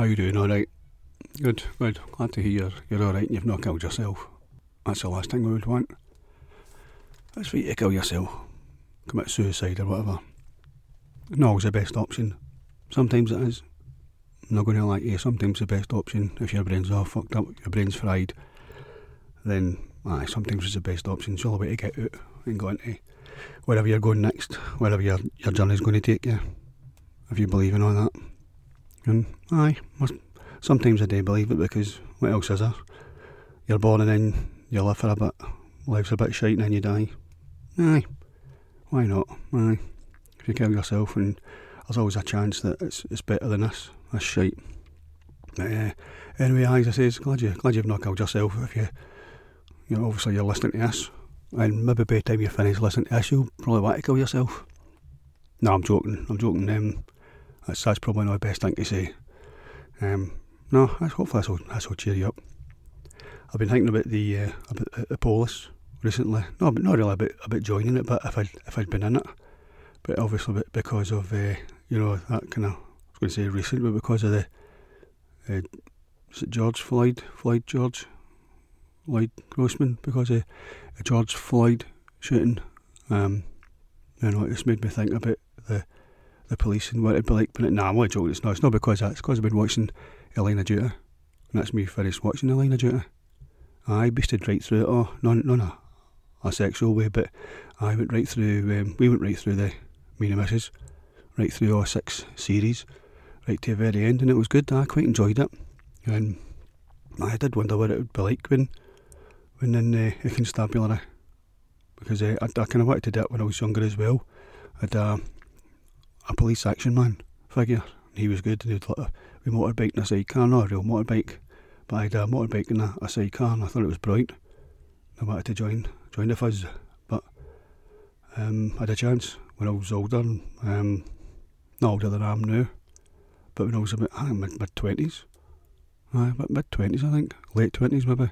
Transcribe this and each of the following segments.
How you doing? All right. Good, good. Glad to hear you're, you're all right and you've not killed yourself. That's the last thing we would want. That's for you to kill yourself. Commit suicide or whatever. Not always the best option. Sometimes it is. I'm not going to lie to you. Sometimes the best option, if your brain's all fucked up, your brain's fried, then aye, sometimes it's the best option. It's the only way to get out and go into wherever you're going next, wherever your your journey's going to take you. If you believe in all that. And aye, sometimes I do believe it because what else is there? You're born and then you live for a bit, life's a bit shite and then you die. Aye, why not? Aye, if you kill yourself and there's always a chance that it's it's better than this, this shite. But, uh, anyway, as I says, glad you glad you've not killed yourself. If you, you know, obviously you're listening to this, and maybe by the time you finish listening to this, you'll probably want to kill yourself. No, I'm joking. I'm joking. Um, that's that's probably not the best thing to say. Um, no, hopefully this will, this will cheer you up. I've been thinking about the uh, about the police recently. No, not really about about joining it, but if I'd if I'd been in it, but obviously because of uh, you know that kind of I was going to say recent, but because of the uh, George Floyd, Floyd George, Lloyd Grossman, because of George Floyd shooting. Um, you know, it's made me think about the the police and what it'd be like. But nah, I'm only joking. It's not. It's not because that. It's because I've been watching A Line of and that's me finished watching A Line of. I beasted right through it. Oh, no, no, a, a sexual way, but I went right through. Um, we went right through the me and Mrs. Right through all six series, right to the very end, and it was good. I quite enjoyed it, and I did wonder what it would be like when when in uh, the constabulary, because uh, I, I kind of wanted to do it when I was younger as well. I had uh, a police action man figure. He was good. He had like a wee motorbike and a sidecar, not a real motorbike, but I had a motorbike and a, a sidecar, and I thought it was brilliant. I wanted to join join the fuzz, but um, I had a chance when I was older, um, not older than I am now, but when I was about I think mid mid twenties, aye, mid twenties I think, late twenties maybe, I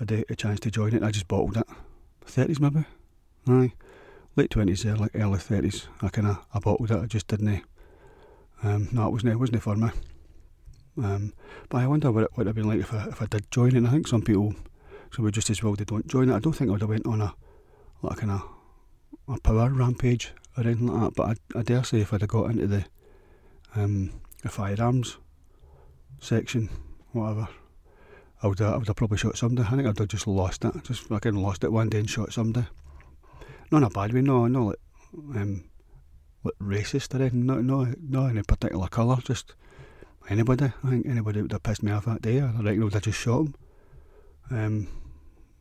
had a, a chance to join it. I just bottled it, thirties maybe, aye late twenties, early early thirties. I kind of I it. I just didn't. Um, no, it wasn't. It wasn't for me. Um, but I wonder what it would have been like if I if I did join it. I think some people, so we just as well they don't join it. I don't think I would have went on a like kind of a power rampage or anything like that. But I, I dare say if I'd have got into the um, the firearms section, whatever, I would have, I would have probably shot somebody. I think I'd have just lost it. Just fucking lost it one day and shot somebody not in a bad way, no, no, like, um, like racist or anything, no, no, no any particular colour, just anybody. I think anybody would have pissed me off that day, I reckon I would have just shot him. Um,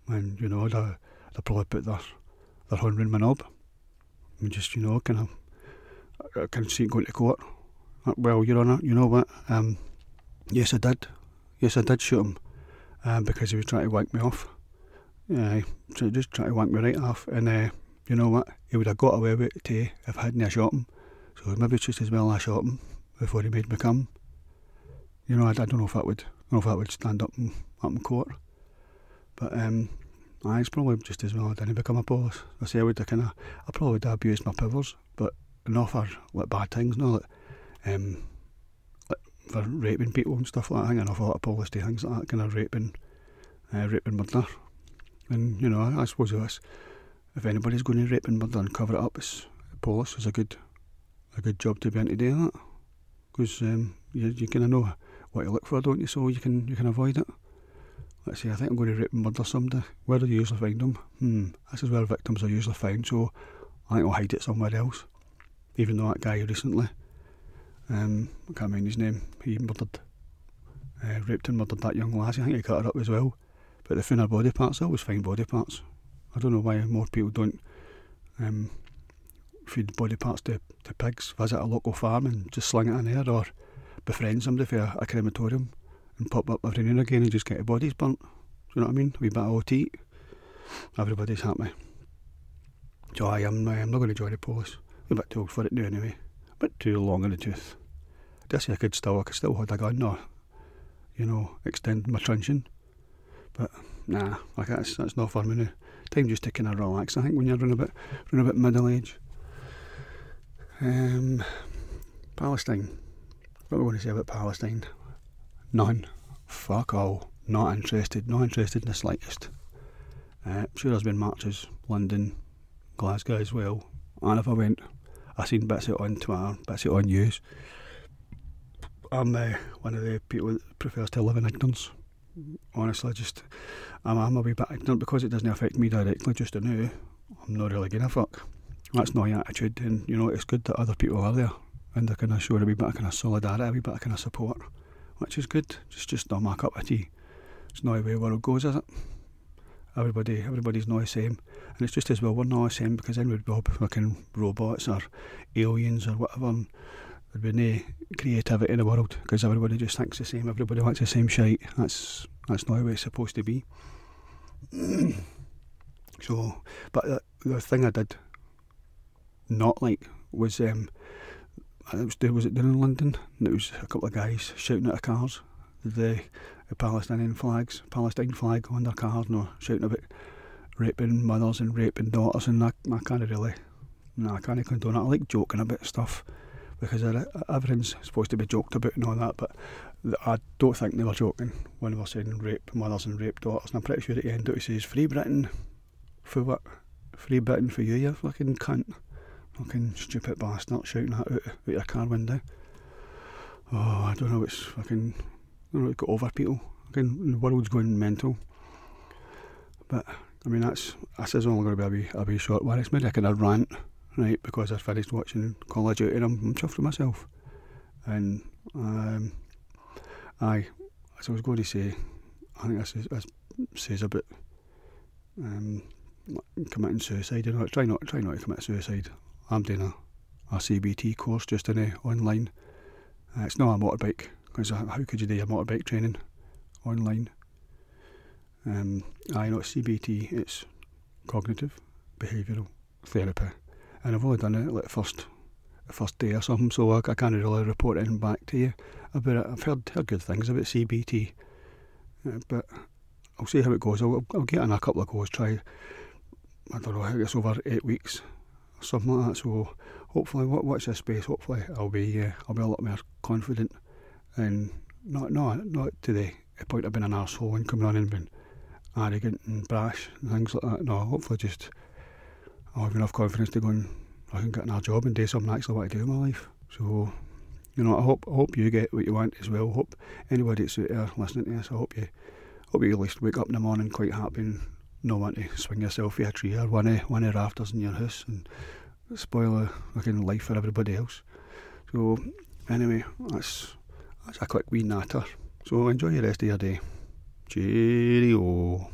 and, you know, they'd, they'd probably put their, their hand in my knob and just, you know, kind of, I can see it going to court. Uh, well, Your Honour, you know what? Um, yes, I did. Yes, I did shoot him um, because he was trying to wank me off. Yeah, so just trying to wank me right off. And uh, you know what? He would have got away with it today if I hadn't shot him. So maybe it's just as well I shot him before he made me come. You know, I, I don't know if that would, I don't know if that would stand up in, up in court. But um, I, it's probably just as well I didn't become a boss. I say I would have kind of, I probably would have abused my powers, but not for like bad things, no, like, um, like for raping people and stuff like that. I think lot of police do things like that, kind of raping, uh, raping murder. And you know, I, I suppose that's if anybody's going to rape and murder and cover it up, it's police is a good a good job to be able to do that because um, you, you kind of know what to look for, don't you? So you can you can avoid it. Let's see, I think I'm going to rape and murder somebody. Where do you usually find them? Hmm, this is where victims are usually found. So I think I'll hide it somewhere else. Even though that guy recently, um, I can't remember his name, he murdered, uh, raped and murdered that young lassie. I think he cut her up as well. But the found her body parts, I always find body parts. I don't know why more people don't um, feed body parts to, to pigs, visit a local farm and just sling it in there, or befriend somebody for a, a crematorium and pop up every now and again and just get the bodies burnt. Do you know what I mean? We bit of OT. Everybody's happy. So I am, I am not going to join the police. I'm a bit too old for it now anyway. A bit too long in the tooth. Guess I could still, I could still hold a gun or, you know, extend my truncheon. But nah, like that's that's not for me now time just to kind of relax. I think when you're running a bit, running a bit middle age. Um, Palestine. What am I going to say about Palestine? None. Fuck all. Not interested. Not interested in the slightest. Uh, sure, there's been marches, London, Glasgow as well. And if I went, I seen bits of it on Twitter, bits of it on news. I'm uh, one of the people that prefers to live in ignorance. Honestly, just I'm, I'm a wee bit ignorant because it doesn't affect me directly. Just to know, I'm not really gonna fuck. That's not my attitude, and you know it's good that other people are there and kind of showing a wee bit of kind of solidarity, a wee bit of kind of support, which is good. It's just not my cup of tea. It's not the way the world goes, is it? Everybody, everybody's not the same, and it's just as well we're not the same because then we'd be fucking robots or aliens or whatever. And there'd be no creativity in the world because everybody just thinks the same. Everybody wants the same shite. That's that's not the way it's supposed to be. so, but the, the thing I did not like was um, it was, was it down in London? And it was a couple of guys shouting at cars, the, the Palestinian flags, Palestine flag on their cars, and shouting about raping mothers and raping daughters, and I, I can't really, no, I can't condone it. I like joking about stuff because everything's supposed to be joked about and all that, but I don't think they were joking when they were saying rape mothers and rape daughters. And I'm pretty sure at the end it says free Britain for what? Free Britain for you, you fucking cunt. Fucking stupid bastard shouting that out, out your car window. Oh, I don't know, it's fucking. I don't know, it's got over people. Fucking, the world's going mental. But, I mean, that's. This is only going to be a wee, a wee short one. It's maybe like a rant, right? Because I finished watching Call of Duty and I'm, I'm chuffed with myself. And, um, aye, as I was going to say, I think that this says about um, committing suicide. You know, try not try not to commit suicide. I'm doing a, a CBT course just in a, online. Uh, it's not a motorbike because how could you do a motorbike training online? Um, I know CBT. It's cognitive behavioural therapy, and I've only done it like first first day or something, so I, I can't really report anything back to you about it. I've heard, heard good things about CBT, uh, but I'll see how it goes. I'll, I'll get in a couple of goes. Try. I don't know. I guess over eight weeks or something like that. So hopefully, watch this space. Hopefully, I'll be uh, I'll be a lot more confident and not not not to the point of being an arsehole and coming on and being arrogant and brash and things like that. No, hopefully, just Oh, I'll have enough confidence to go and I can get another job and do something I actually want to do in my life. So. You know, I hope I hope you get what you want as well. Hope anybody that's out there listening to this, I hope you hope you at least wake up in the morning quite happy and no want to swing yourself off a tree or one of one of rafters in your house and spoil a fucking life for everybody else. So anyway, that's that's a quick wee natter. So enjoy the rest of your day. Cheerio.